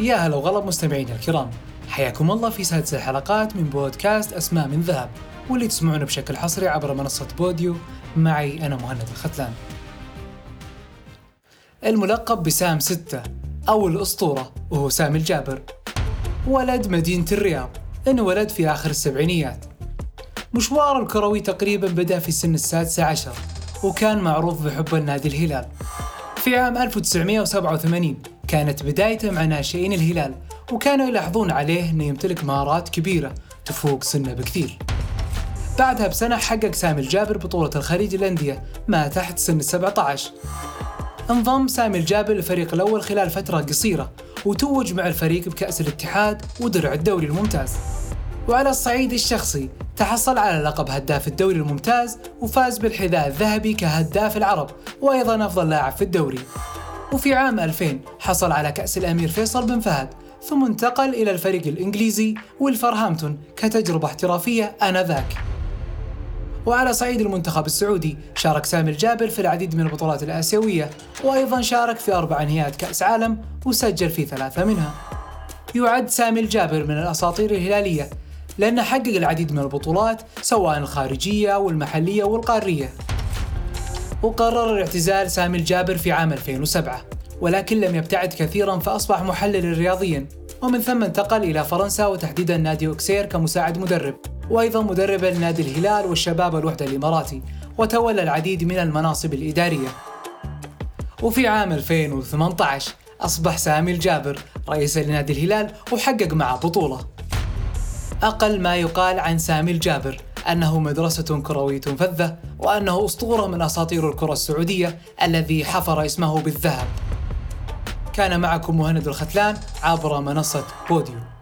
يا هلا وغلا مستمعينا الكرام. حياكم الله في سادس الحلقات من بودكاست أسماء من ذهب واللي تسمعونه بشكل حصري عبر منصة بوديو معي أنا مهند الختلان. الملقب بسام ستة أو الأسطورة وهو سامي الجابر. ولد مدينة الرياض انولد في آخر السبعينيات. مشواره الكروي تقريبا بدأ في سن السادسة عشر وكان معروف بحب النادي الهلال. في عام 1987 كانت بدايته مع ناشئين الهلال وكانوا يلاحظون عليه أنه يمتلك مهارات كبيرة تفوق سنه بكثير. بعدها بسنة حقق سامي الجابر بطولة الخليج الأندية ما تحت سن 17 انضم سامي الجابر للفريق الأول خلال فترة قصيرة وتوج مع الفريق بكأس الاتحاد ودرع الدوري الممتاز. وعلى الصعيد الشخصي تحصل على لقب هداف الدوري الممتاز وفاز بالحذاء الذهبي كهداف العرب وأيضا أفضل لاعب في الدوري. وفي عام 2000 حصل على كأس الأمير فيصل بن فهد ثم انتقل إلى الفريق الإنجليزي ويلفرهامبتون كتجربة احترافية آنذاك. وعلى صعيد المنتخب السعودي شارك سامي الجابر في العديد من البطولات الآسيوية وأيضا شارك في أربع نهائيات كأس عالم وسجل في ثلاثة منها. يعد سامي الجابر من الأساطير الهلالية لأنه حقق العديد من البطولات سواء الخارجية والمحلية والقارية. وقرر الاعتزال سامي الجابر في عام 2007 ولكن لم يبتعد كثيرا فأصبح محللا رياضيا. ومن ثم انتقل إلى فرنسا وتحديدا نادي أوكسير كمساعد مدرب. وأيضا مدربا لنادي الهلال والشباب الوحدة الإماراتي. وتولى العديد من المناصب الإدارية. وفي عام 2018 أصبح سامي الجابر رئيسا لنادي الهلال وحقق معه بطولة. أقل ما يقال عن سامي الجابر أنه مدرسة كروية فذة وأنه أسطورة من أساطير الكرة السعودية الذي حفر اسمه بالذهب. كان معكم مهند الختلان عبر منصة بوديو.